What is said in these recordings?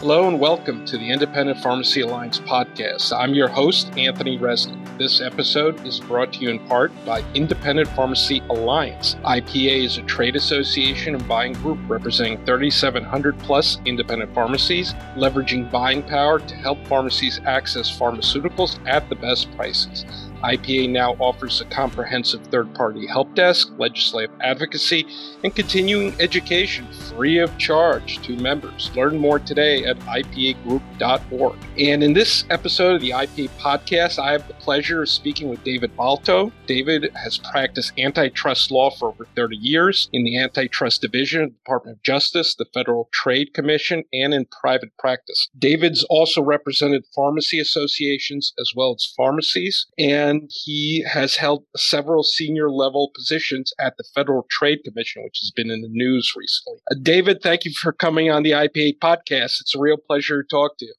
Hello and welcome to the Independent Pharmacy Alliance podcast. I'm your host, Anthony Resnick. This episode is brought to you in part by Independent Pharmacy Alliance. IPA is a trade association and buying group representing 3,700 plus independent pharmacies, leveraging buying power to help pharmacies access pharmaceuticals at the best prices. IPA now offers a comprehensive third party help desk, legislative advocacy, and continuing education free of charge to members. Learn more today at IPAgroup.org. And in this episode of the IPA podcast, I have the pleasure of speaking with David Balto. David has practiced antitrust law for over 30 years in the Antitrust Division of the Department of Justice, the Federal Trade Commission, and in private practice. David's also represented pharmacy associations as well as pharmacies. And and he has held several senior level positions at the Federal Trade Commission, which has been in the news recently. Uh, David, thank you for coming on the IPA podcast. It's a real pleasure to talk to you.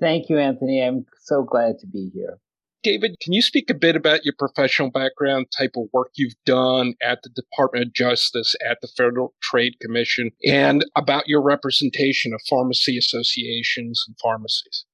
Thank you, Anthony. I'm so glad to be here. David, can you speak a bit about your professional background, type of work you've done at the Department of Justice, at the Federal Trade Commission, and about your representation of pharmacy associations and pharmacies?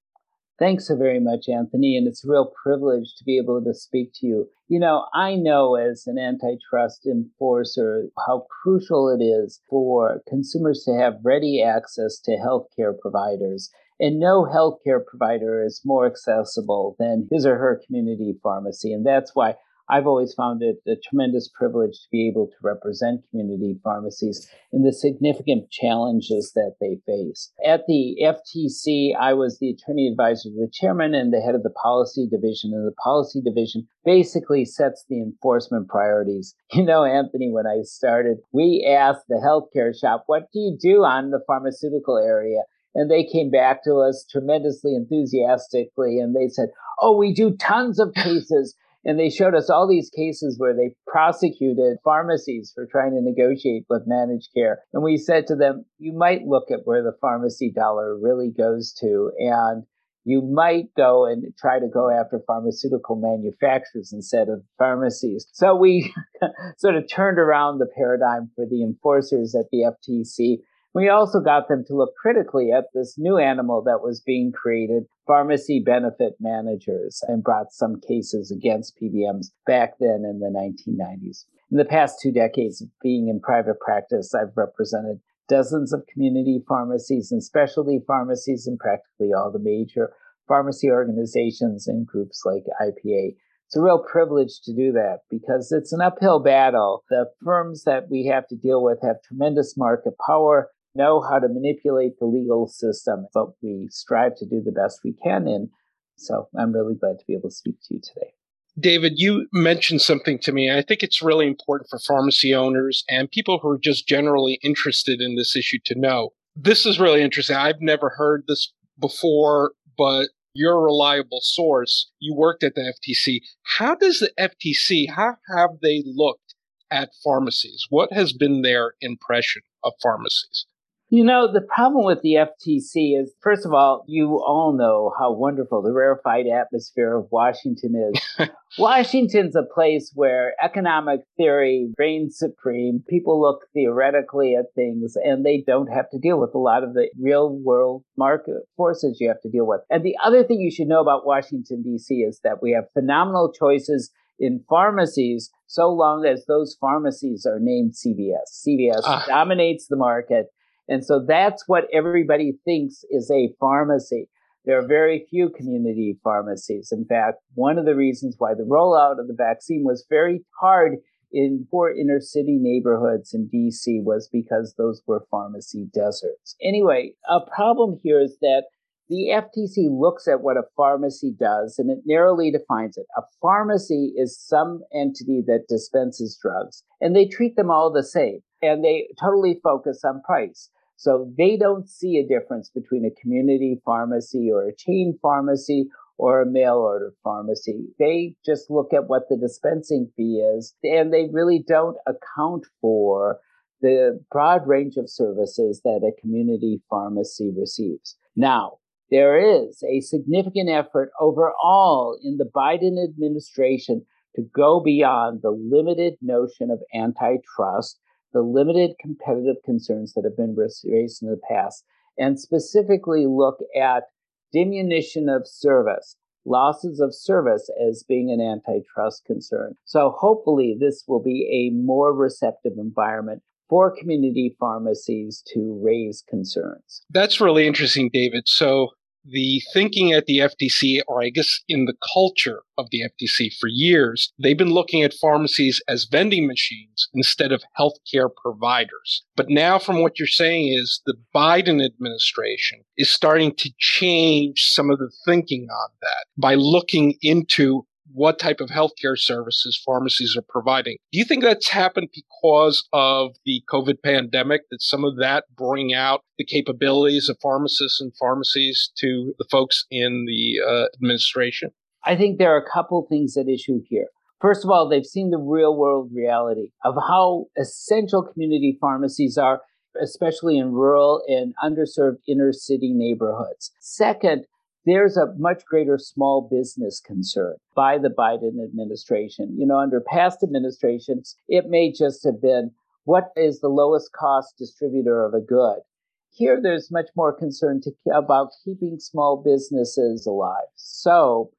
Thanks so very much, Anthony. And it's a real privilege to be able to speak to you. You know, I know as an antitrust enforcer how crucial it is for consumers to have ready access to healthcare providers. And no healthcare provider is more accessible than his or her community pharmacy. And that's why I've always found it a tremendous privilege to be able to represent community pharmacies in the significant challenges that they face. At the FTC, I was the attorney advisor to the chairman and the head of the policy division, and the policy division basically sets the enforcement priorities. You know, Anthony, when I started, we asked the healthcare shop, what do you do on the pharmaceutical area? And they came back to us tremendously enthusiastically and they said, Oh, we do tons of cases. And they showed us all these cases where they prosecuted pharmacies for trying to negotiate with managed care. And we said to them, you might look at where the pharmacy dollar really goes to. And you might go and try to go after pharmaceutical manufacturers instead of pharmacies. So we sort of turned around the paradigm for the enforcers at the FTC we also got them to look critically at this new animal that was being created, pharmacy benefit managers, and brought some cases against PBMs back then in the 1990s. In the past two decades of being in private practice, I've represented dozens of community pharmacies and specialty pharmacies and practically all the major pharmacy organizations and groups like IPA. It's a real privilege to do that because it's an uphill battle. The firms that we have to deal with have tremendous market power know how to manipulate the legal system, but we strive to do the best we can. And so I'm really glad to be able to speak to you today. David, you mentioned something to me. I think it's really important for pharmacy owners and people who are just generally interested in this issue to know. This is really interesting. I've never heard this before, but you're a reliable source. You worked at the FTC. How does the FTC, how have they looked at pharmacies? What has been their impression of pharmacies? You know, the problem with the FTC is, first of all, you all know how wonderful the rarefied atmosphere of Washington is. Washington's a place where economic theory reigns supreme. People look theoretically at things and they don't have to deal with a lot of the real world market forces you have to deal with. And the other thing you should know about Washington, D.C. is that we have phenomenal choices in pharmacies so long as those pharmacies are named CVS. CVS ah. dominates the market and so that's what everybody thinks is a pharmacy. There are very few community pharmacies. In fact, one of the reasons why the rollout of the vaccine was very hard in poor inner city neighborhoods in DC was because those were pharmacy deserts. Anyway, a problem here is that the FTC looks at what a pharmacy does and it narrowly defines it. A pharmacy is some entity that dispenses drugs and they treat them all the same and they totally focus on price. So they don't see a difference between a community pharmacy or a chain pharmacy or a mail order pharmacy. They just look at what the dispensing fee is and they really don't account for the broad range of services that a community pharmacy receives. Now, there is a significant effort overall in the Biden administration to go beyond the limited notion of antitrust the limited competitive concerns that have been raised in the past and specifically look at diminution of service, losses of service as being an antitrust concern. So hopefully this will be a more receptive environment for community pharmacies to raise concerns. That's really interesting, David. So the thinking at the FTC, or I guess in the culture of the FTC for years, they've been looking at pharmacies as vending machines instead of healthcare providers. But now, from what you're saying, is the Biden administration is starting to change some of the thinking on that by looking into what type of healthcare services pharmacies are providing. Do you think that's happened because of the COVID pandemic, that some of that bring out the capabilities of pharmacists and pharmacies to the folks in the uh, administration? I think there are a couple things at issue here. First of all, they've seen the real world reality of how essential community pharmacies are, especially in rural and underserved inner city neighborhoods. Second, there's a much greater small business concern by the Biden administration. You know, under past administrations, it may just have been what is the lowest cost distributor of a good. Here, there's much more concern to, about keeping small businesses alive. So,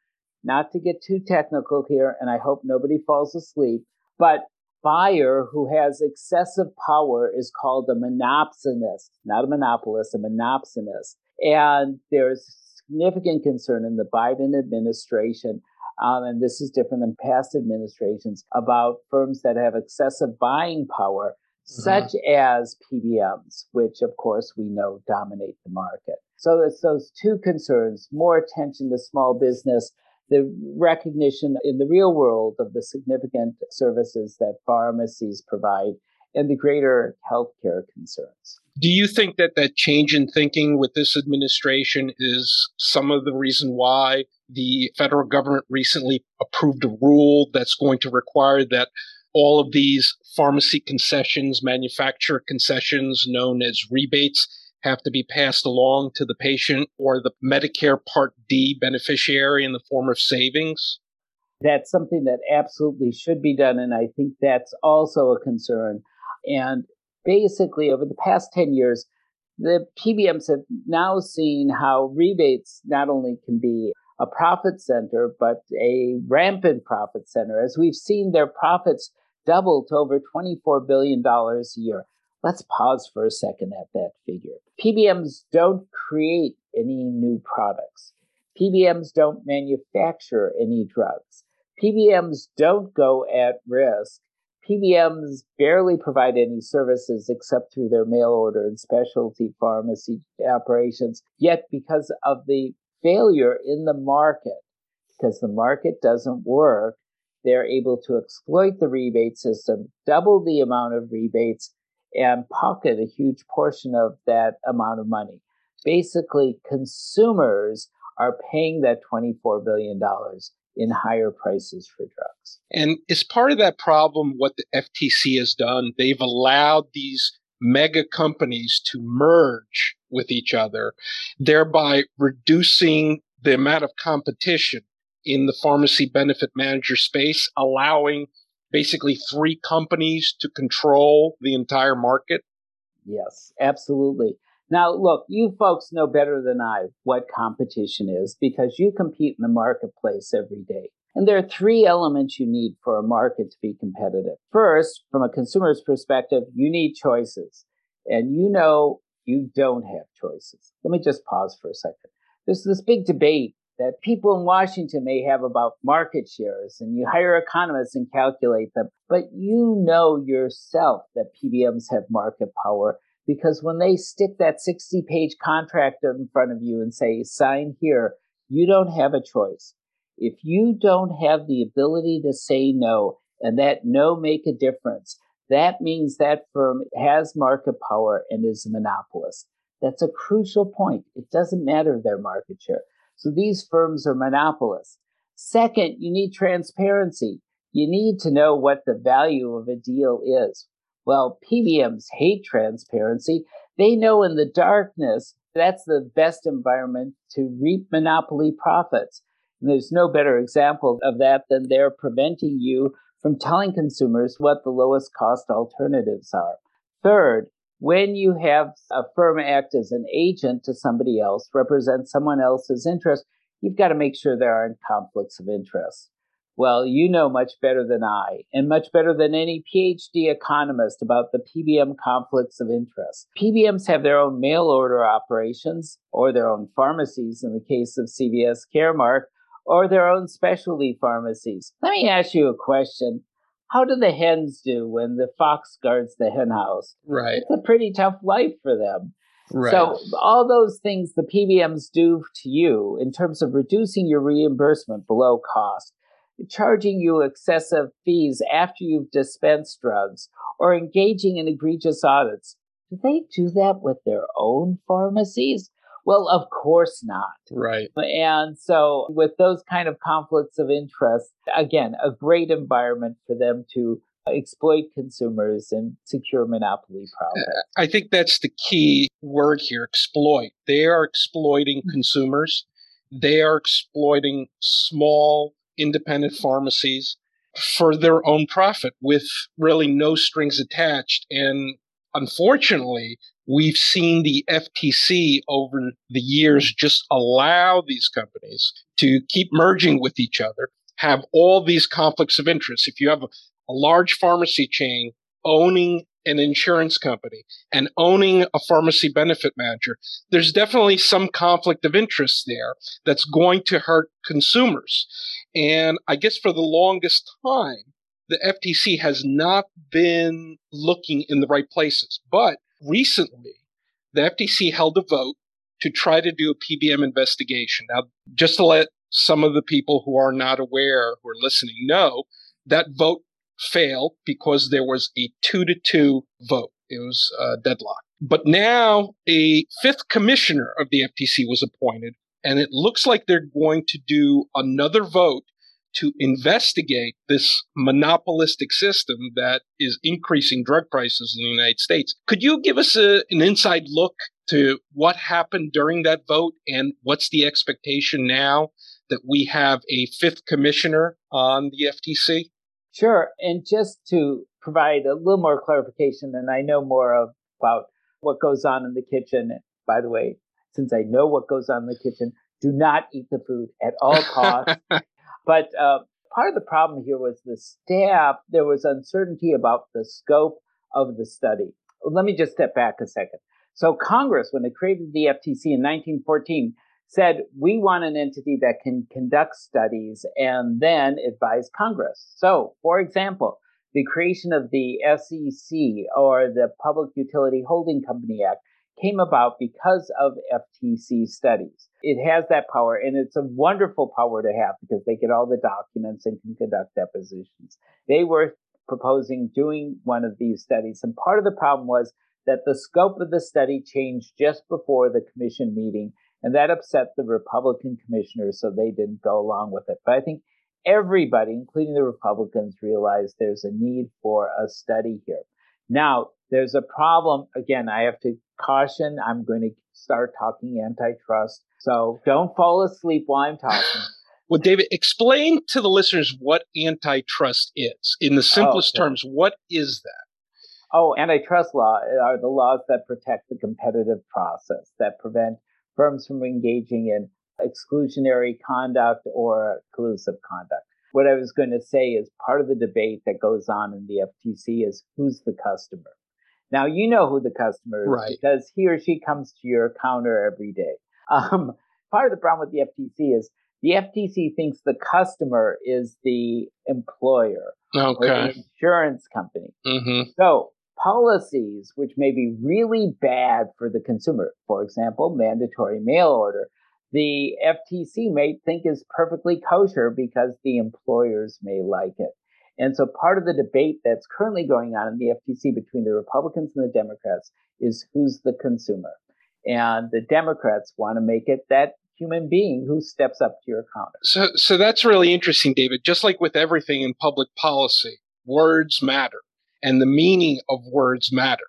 not to get too technical here, and I hope nobody falls asleep, but buyer who has excessive power is called a monopsonist, not a monopolist, a monopsonist. And there's significant concern in the Biden administration, um, and this is different than past administrations, about firms that have excessive buying power, mm-hmm. such as PBMs, which of course we know dominate the market. So it's those two concerns more attention to small business, the recognition in the real world of the significant services that pharmacies provide, and the greater healthcare concerns. Do you think that that change in thinking with this administration is some of the reason why the federal government recently approved a rule that's going to require that all of these pharmacy concessions, manufacturer concessions known as rebates, have to be passed along to the patient or the Medicare Part D beneficiary in the form of savings? That's something that absolutely should be done. And I think that's also a concern. And basically over the past 10 years, the PBMs have now seen how rebates not only can be a profit center, but a rampant profit center. As we've seen their profits double to over $24 billion a year. Let's pause for a second at that figure. PBMs don't create any new products. PBMs don't manufacture any drugs. PBMs don't go at risk PBMs barely provide any services except through their mail order and specialty pharmacy operations. Yet, because of the failure in the market, because the market doesn't work, they're able to exploit the rebate system, double the amount of rebates, and pocket a huge portion of that amount of money. Basically, consumers are paying that $24 billion in higher prices for drugs. And as part of that problem, what the FTC has done, they've allowed these mega companies to merge with each other, thereby reducing the amount of competition in the pharmacy benefit manager space, allowing basically three companies to control the entire market? Yes, absolutely. Now, look, you folks know better than I what competition is because you compete in the marketplace every day. And there are three elements you need for a market to be competitive. First, from a consumer's perspective, you need choices. And you know you don't have choices. Let me just pause for a second. There's this big debate that people in Washington may have about market shares, and you hire economists and calculate them. But you know yourself that PBMs have market power because when they stick that 60 page contract in front of you and say, sign here, you don't have a choice. If you don't have the ability to say no and that no make a difference, that means that firm has market power and is a monopolist. That's a crucial point. It doesn't matter their market share. So these firms are monopolists. Second, you need transparency. You need to know what the value of a deal is. Well, PBMs hate transparency. They know in the darkness that's the best environment to reap monopoly profits. And there's no better example of that than they're preventing you from telling consumers what the lowest cost alternatives are. Third, when you have a firm act as an agent to somebody else, represent someone else's interest, you've got to make sure there aren't conflicts of interest. Well, you know much better than I, and much better than any PhD economist about the PBM conflicts of interest. PBMs have their own mail order operations, or their own pharmacies in the case of CVS Caremark, or their own specialty pharmacies. Let me ask you a question how do the hens do when the fox guards the hen house? Right. It's a pretty tough life for them. Right. So all those things the PBMs do to you in terms of reducing your reimbursement below cost, charging you excessive fees after you've dispensed drugs, or engaging in egregious audits, do they do that with their own pharmacies? Well, of course not. Right. And so, with those kind of conflicts of interest, again, a great environment for them to exploit consumers and secure monopoly profit. I think that's the key word here exploit. They are exploiting mm-hmm. consumers, they are exploiting small independent pharmacies for their own profit with really no strings attached. And unfortunately, we've seen the FTC over the years just allow these companies to keep merging with each other, have all these conflicts of interest. If you have a, a large pharmacy chain owning an insurance company and owning a pharmacy benefit manager, there's definitely some conflict of interest there that's going to hurt consumers. And I guess for the longest time, the FTC has not been looking in the right places. But recently, the FTC held a vote to try to do a PBM investigation. Now, just to let some of the people who are not aware, who are listening, know, that vote failed because there was a two to two vote. It was a deadlock. But now a fifth commissioner of the FTC was appointed, and it looks like they're going to do another vote to investigate this monopolistic system that is increasing drug prices in the United States. Could you give us a, an inside look to what happened during that vote and what's the expectation now that we have a fifth commissioner on the FTC? Sure. And just to provide a little more clarification, and I know more of, about what goes on in the kitchen. By the way, since I know what goes on in the kitchen, do not eat the food at all costs. But uh, part of the problem here was the staff, there was uncertainty about the scope of the study. Let me just step back a second. So, Congress, when it created the FTC in 1914, said, We want an entity that can conduct studies and then advise Congress. So, for example, the creation of the SEC or the Public Utility Holding Company Act came about because of FTC studies. It has that power and it's a wonderful power to have because they get all the documents and can conduct depositions. They were proposing doing one of these studies. And part of the problem was that the scope of the study changed just before the commission meeting. And that upset the Republican commissioners, so they didn't go along with it. But I think everybody, including the Republicans, realized there's a need for a study here. Now, there's a problem. Again, I have to caution. I'm going to start talking antitrust. So don't fall asleep while I'm talking. Well, David, explain to the listeners what antitrust is. In the simplest oh, okay. terms, what is that? Oh, antitrust law uh, are the laws that protect the competitive process, that prevent firms from engaging in exclusionary conduct or collusive conduct. What I was going to say is part of the debate that goes on in the FTC is who's the customer. Now you know who the customer is right. because he or she comes to your counter every day. Um, part of the problem with the FTC is the FTC thinks the customer is the employer okay. or the insurance company. Mm-hmm. So policies which may be really bad for the consumer, for example, mandatory mail order, the FTC may think is perfectly kosher because the employers may like it. And so part of the debate that's currently going on in the FTC between the Republicans and the Democrats is who's the consumer. And the Democrats want to make it that human being who steps up to your counter. So, so that's really interesting, David. Just like with everything in public policy, words matter and the meaning of words matter.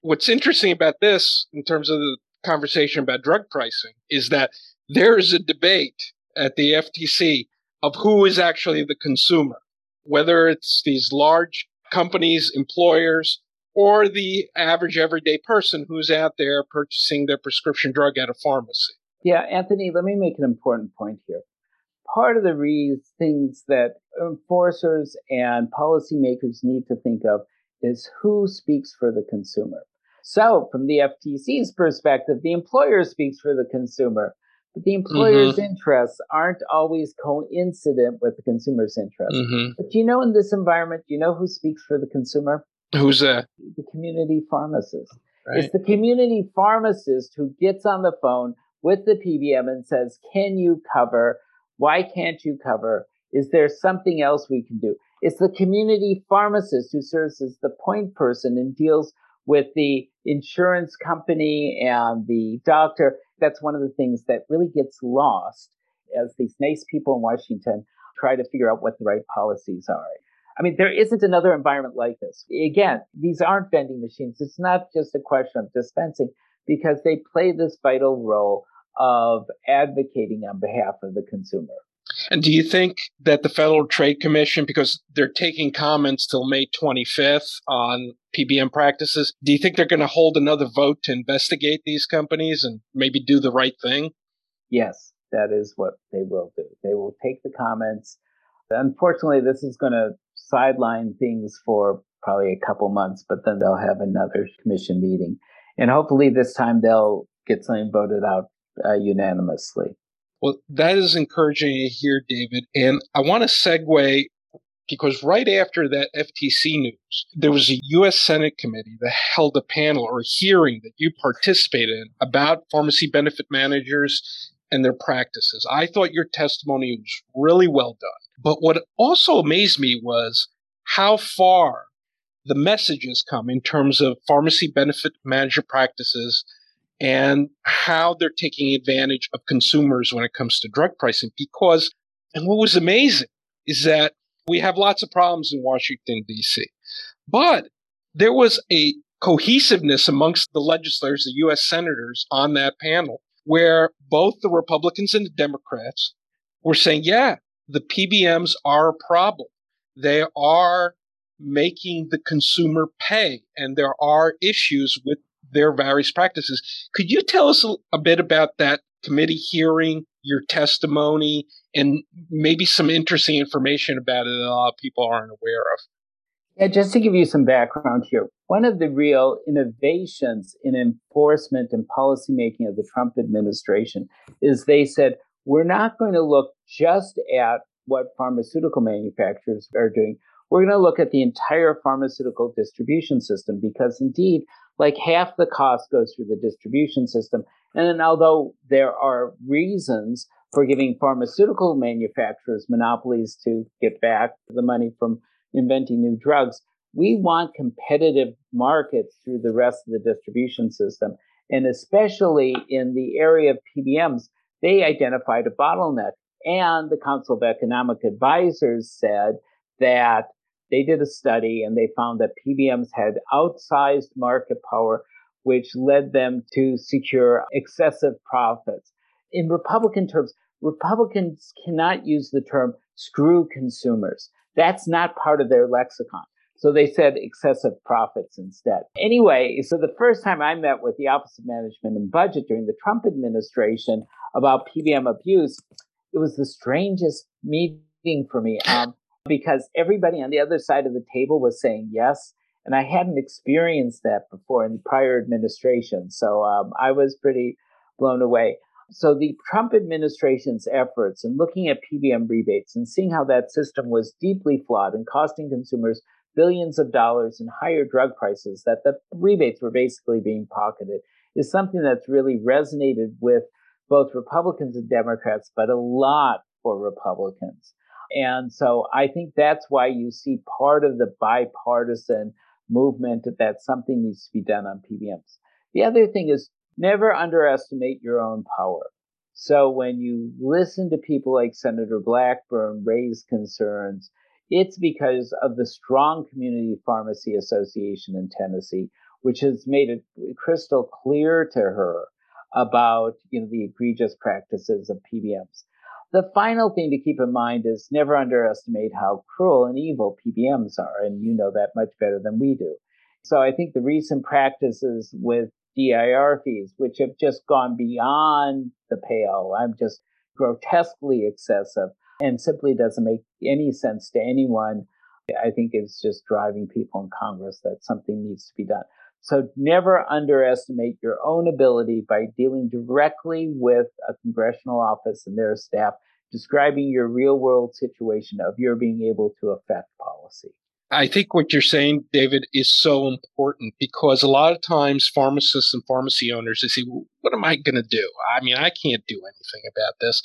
What's interesting about this, in terms of the conversation about drug pricing, is that there is a debate at the FTC of who is actually the consumer whether it's these large companies, employers, or the average everyday person who's out there purchasing their prescription drug at a pharmacy. Yeah, Anthony, let me make an important point here. Part of the re- things that enforcers and policymakers need to think of is who speaks for the consumer. So, from the FTC's perspective, the employer speaks for the consumer, but the employer's mm-hmm. interests aren't always coincident with the consumer's interests. Mm-hmm. But you know, in this environment, you know who speaks for the consumer? Who's that? The community pharmacist. Right. It's the community pharmacist who gets on the phone with the PBM and says, Can you cover? Why can't you cover? Is there something else we can do? It's the community pharmacist who serves as the point person and deals with the insurance company and the doctor. That's one of the things that really gets lost as these nice people in Washington try to figure out what the right policies are. I mean, there isn't another environment like this. Again, these aren't vending machines. It's not just a question of dispensing because they play this vital role of advocating on behalf of the consumer. And do you think that the Federal Trade Commission, because they're taking comments till May 25th on PBM practices, do you think they're going to hold another vote to investigate these companies and maybe do the right thing? Yes, that is what they will do. They will take the comments. Unfortunately, this is going to sideline things for probably a couple months, but then they'll have another commission meeting. And hopefully this time they'll get something voted out uh, unanimously. Well, that is encouraging to hear, David. And I want to segue because right after that FTC news, there was a U.S. Senate committee that held a panel or a hearing that you participated in about pharmacy benefit managers and their practices. I thought your testimony was really well done. But what also amazed me was how far the messages come in terms of pharmacy benefit manager practices and how they're taking advantage of consumers when it comes to drug pricing. Because, and what was amazing is that we have lots of problems in Washington, D.C., but there was a cohesiveness amongst the legislators, the U.S. senators on that panel, where both the Republicans and the Democrats were saying, yeah, the PBMs are a problem. They are making the consumer pay, and there are issues with their various practices. Could you tell us a, bit about that committee hearing, your testimony, and maybe some interesting information about it that a lot of people aren't aware of? Yeah, just to give you some background here, one of the real innovations in enforcement and policymaking of the Trump administration is they said, we're not going to look just at what pharmaceutical manufacturers are doing. We're going to look at the entire pharmaceutical distribution system because indeed like half the cost goes through the distribution system. And then, although there are reasons for giving pharmaceutical manufacturers monopolies to get back the money from inventing new drugs, we want competitive markets through the rest of the distribution system. And especially in the area of PBMs, they identified a bottleneck. And the Council of Economic Advisors said that they did a study and they found that PBMs had outsized market power, which led them to secure excessive profits. In Republican terms, Republicans cannot use the term screw consumers. That's not part of their lexicon. So they said excessive profits instead. Anyway, so the first time I met with the Office of Management and Budget during the Trump administration about PBM abuse, it was the strangest meeting for me. Um, because everybody on the other side of the table was saying yes. And I hadn't experienced that before in the prior administration. So um, I was pretty blown away. So the Trump administration's efforts in looking at PBM rebates and seeing how that system was deeply flawed and costing consumers billions of dollars in higher drug prices, that the rebates were basically being pocketed, is something that's really resonated with both Republicans and Democrats, but a lot for Republicans. And so I think that's why you see part of the bipartisan movement that something needs to be done on PBMs. The other thing is never underestimate your own power. So when you listen to people like Senator Blackburn raise concerns, it's because of the strong community pharmacy association in Tennessee, which has made it crystal clear to her about you know the egregious practices of PBMs. The final thing to keep in mind is never underestimate how cruel and evil PBMs are, and you know that much better than we do. So I think the recent practices with DIR fees, which have just gone beyond the pale, I'm just grotesquely excessive and simply doesn't make any sense to anyone. I think it's just driving people in Congress that something needs to be done. So never underestimate your own ability by dealing directly with a congressional office and their staff, describing your real world situation of your being able to affect policy. I think what you're saying, David, is so important because a lot of times pharmacists and pharmacy owners they say, well, "What am I going to do? I mean, I can't do anything about this,"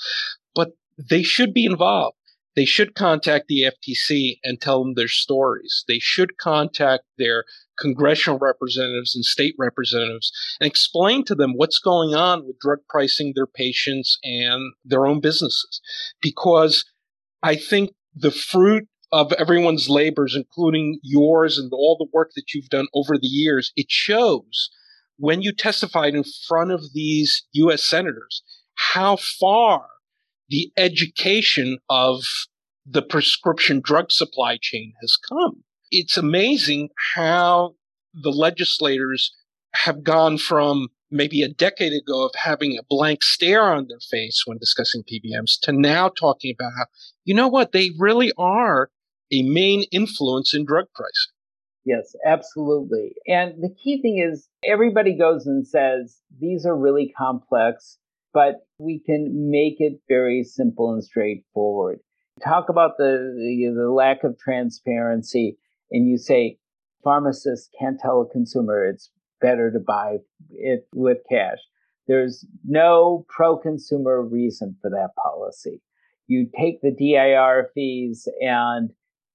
but they should be involved. They should contact the FTC and tell them their stories. They should contact their congressional representatives and state representatives and explain to them what's going on with drug pricing their patients and their own businesses. Because I think the fruit of everyone's labors, including yours and all the work that you've done over the years, it shows when you testified in front of these U.S. senators how far the education of the prescription drug supply chain has come. It's amazing how the legislators have gone from maybe a decade ago of having a blank stare on their face when discussing PBMs to now talking about how, you know what, they really are a main influence in drug pricing. Yes, absolutely. And the key thing is everybody goes and says, these are really complex, but we can make it very simple and straightforward. Talk about the, the, the lack of transparency, and you say pharmacists can't tell a consumer it's better to buy it with cash. There's no pro consumer reason for that policy. You take the DIR fees and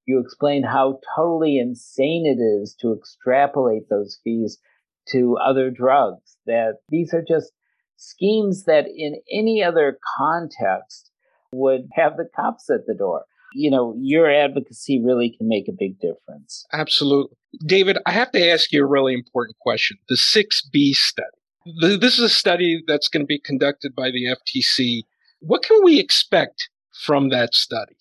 you explain how totally insane it is to extrapolate those fees to other drugs, that these are just schemes that in any other context would have the cops at the door. You know, your advocacy really can make a big difference. Absolutely. David, I have to ask you a really important question. The 6B study. This is a study that's going to be conducted by the FTC. What can we expect from that study?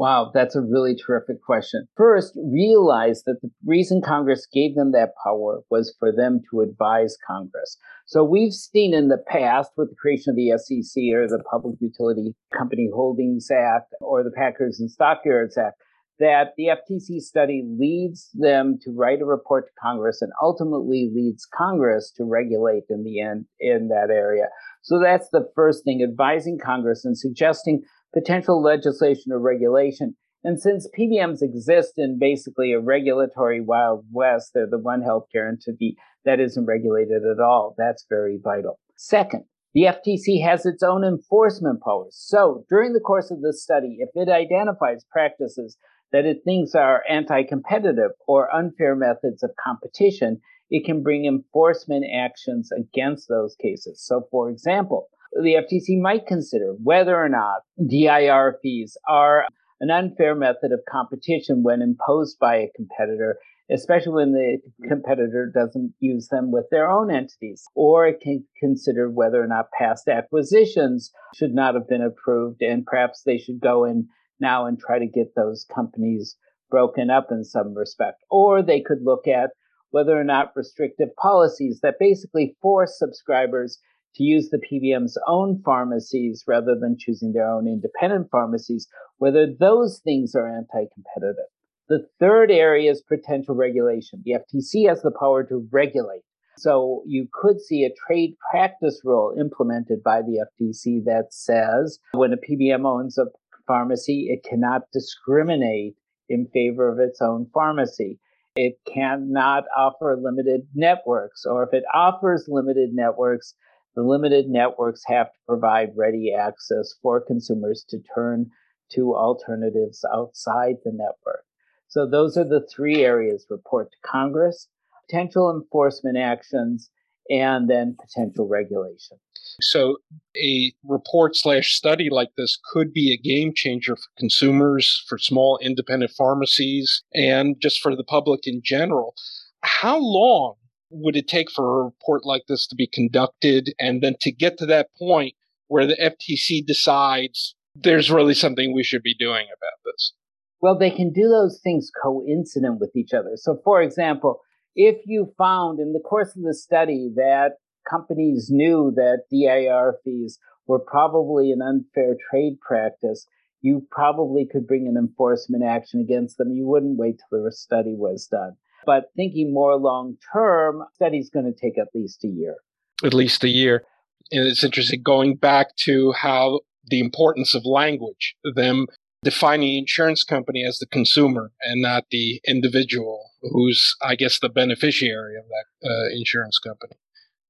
Wow, that's a really terrific question. First, realize that the reason Congress gave them that power was for them to advise Congress. So we've seen in the past with the creation of the SEC or the Public Utility Company Holdings Act or the Packers and Stockyards Act that the FTC study leads them to write a report to Congress and ultimately leads Congress to regulate in the end in that area. So that's the first thing, advising Congress and suggesting potential legislation or regulation. And since PBMs exist in basically a regulatory wild west, they're the one healthcare entity that isn't regulated at all. That's very vital. Second, the FTC has its own enforcement powers. So during the course of this study, if it identifies practices that it thinks are anti-competitive or unfair methods of competition, it can bring enforcement actions against those cases. So for example, the FTC might consider whether or not DIR fees are an unfair method of competition when imposed by a competitor, especially when the competitor doesn't use them with their own entities. Or it can consider whether or not past acquisitions should not have been approved and perhaps they should go in now and try to get those companies broken up in some respect. Or they could look at whether or not restrictive policies that basically force subscribers to use the PBM's own pharmacies rather than choosing their own independent pharmacies, whether those things are anti competitive. The third area is potential regulation. The FTC has the power to regulate. So you could see a trade practice rule implemented by the FTC that says when a PBM owns a pharmacy, it cannot discriminate in favor of its own pharmacy. It cannot offer limited networks, or if it offers limited networks, the limited networks have to provide ready access for consumers to turn to alternatives outside the network. So those are the three areas report to Congress, potential enforcement actions, and then potential regulation. So a report slash study like this could be a game changer for consumers, for small independent pharmacies, and just for the public in general. How long would it take for a report like this to be conducted and then to get to that point where the FTC decides there's really something we should be doing about this? Well, they can do those things coincident with each other. So, for example, If you found in the course of the study that companies knew that DIR fees were probably an unfair trade practice, you probably could bring an enforcement action against them. You wouldn't wait till the study was done. But thinking more long term, study's going to take at least a year. At least a year. And it's interesting going back to how the importance of language, them defining insurance company as the consumer and not the individual who's, I guess, the beneficiary of that uh, insurance company.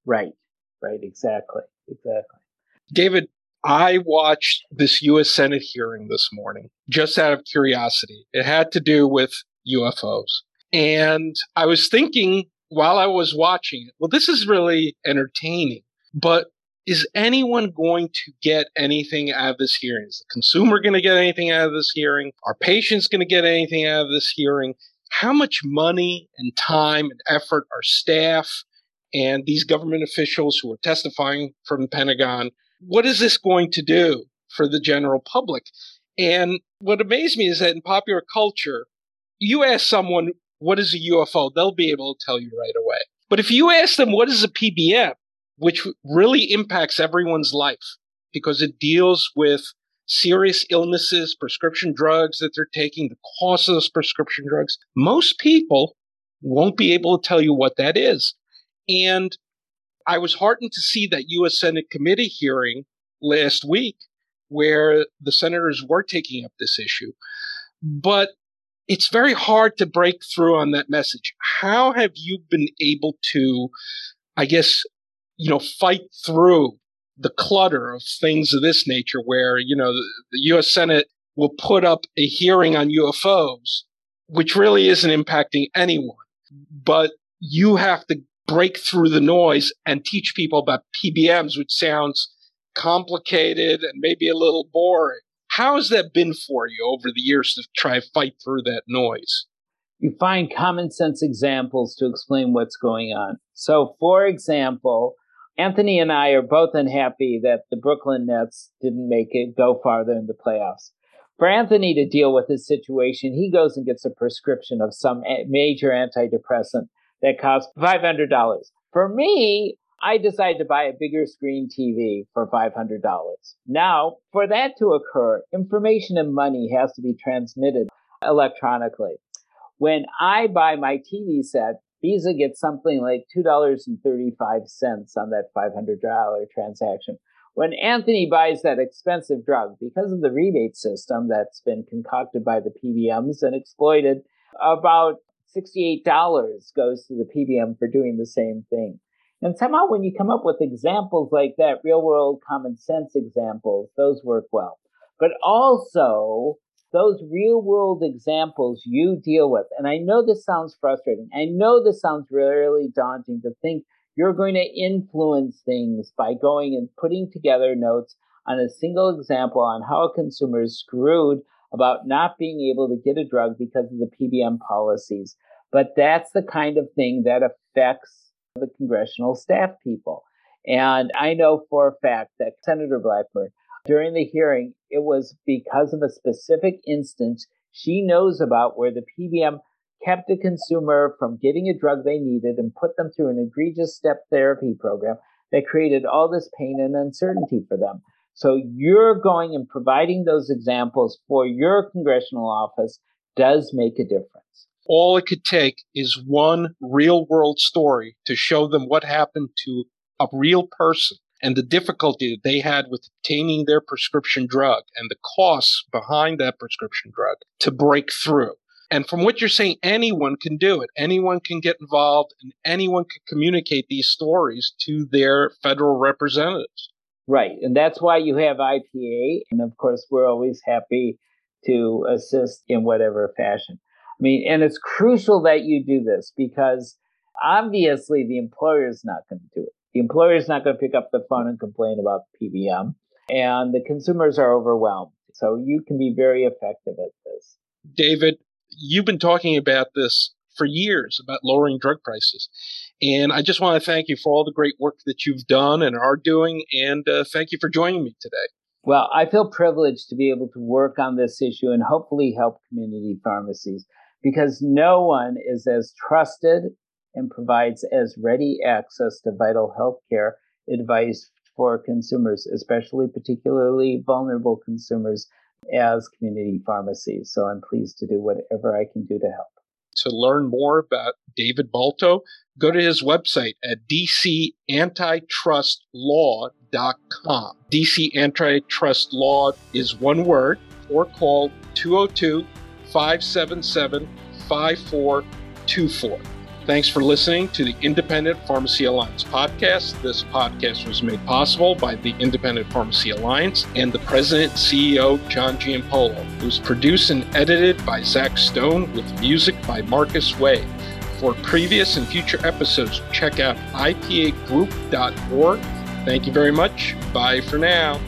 Right, right, exactly, exactly. David, I watched this U.S. Senate hearing this morning just out of curiosity. It had to do with UFOs. And I was thinking while I was watching it, well, this is really entertaining, but is anyone going to get anything out of this hearing? Is the consumer going to get anything out of this hearing? Are patients going to get anything out of this hearing? How much money and time and effort are staff and these government officials who are testifying from the Pentagon? What is this going to do for the general public? And what amazed me is that in popular culture, you ask someone, what is a UFO? They'll be able to tell you right away. But if you ask them, what is a PBM? which really impacts everyone's life because it deals with serious illnesses, prescription drugs that they're taking, the cost of those prescription drugs. Most people won't be able to tell you what that is. And I was heartened to see that U.S. Senate committee hearing last week where the senators were taking up this issue. But it's very hard to break through on that message. How have you been able to, I guess, you know, fight through the clutter of things of this nature where, you know, the, the U.S. Senate will put up a hearing on UFOs, which really isn't impacting anyone. But you have to break through the noise and teach people about PBMs, which sounds complicated and maybe a little boring. How has that been for you over the years to try to fight through that noise? You find common sense examples to explain what's going on. So, for example, Anthony and I are both unhappy that the Brooklyn Nets didn't make it go farther in the playoffs. For Anthony to deal with his situation, he goes and gets a prescription of some major antidepressant that costs $500. For me, I decide to buy a bigger screen TV for $500. Now, for that to occur, information and money has to be transmitted electronically. When I buy my TV set, Visa gets something like $2.35 on that $500 transaction. When Anthony buys that expensive drug, because of the rebate system that's been concocted by the PBMs and exploited, about $68 goes to the PBM for doing the same thing. And somehow, when you come up with examples like that, real world common sense examples, those work well. But also, those real world examples you deal with. And I know this sounds frustrating. I know this sounds really daunting to think you're going to influence things by going and putting together notes on a single example on how a consumer is screwed about not being able to get a drug because of the PBM policies. But that's the kind of thing that affects the congressional staff people. And I know for a fact that Senator Blackburn during the hearing, it was because of a specific instance she knows about where the PBM kept a consumer from getting a drug they needed and put them through an egregious step therapy program that created all this pain and uncertainty for them. So you're going and providing those examples for your congressional office does make a difference. All it could take is one real world story to show them what happened to a real person and the difficulty that they had with obtaining their prescription drug and the costs behind that prescription drug to break through. And from what you're saying, anyone can do it. Anyone can get involved and anyone can communicate these stories to their federal representatives. Right. And that's why you have IPA. And of course, we're always happy to assist in whatever fashion. I mean, and it's crucial that you do this because obviously the employer is not going to do it. The employer is not going to pick up the phone and complain about PBM, and the consumers are overwhelmed. So you can be very effective at this. David, you've been talking about this for years about lowering drug prices. And I just want to thank you for all the great work that you've done and are doing. And uh, thank you for joining me today. Well, I feel privileged to be able to work on this issue and hopefully help community pharmacies because no one is as trusted and provides as ready access to vital healthcare advice for consumers, especially particularly vulnerable consumers, as community pharmacies. So I'm pleased to do whatever I can do to help. To learn more about David Balto, go to his website at dcantitrustlaw.com. DC Antitrust Law is one word, or call 202 577 5424. Thanks for listening to the Independent Pharmacy Alliance podcast. This podcast was made possible by the Independent Pharmacy Alliance and the president CEO, John Giampolo. It was produced and edited by Zach Stone with music by Marcus Way. For previous and future episodes, check out ipagroup.org. Thank you very much. Bye for now.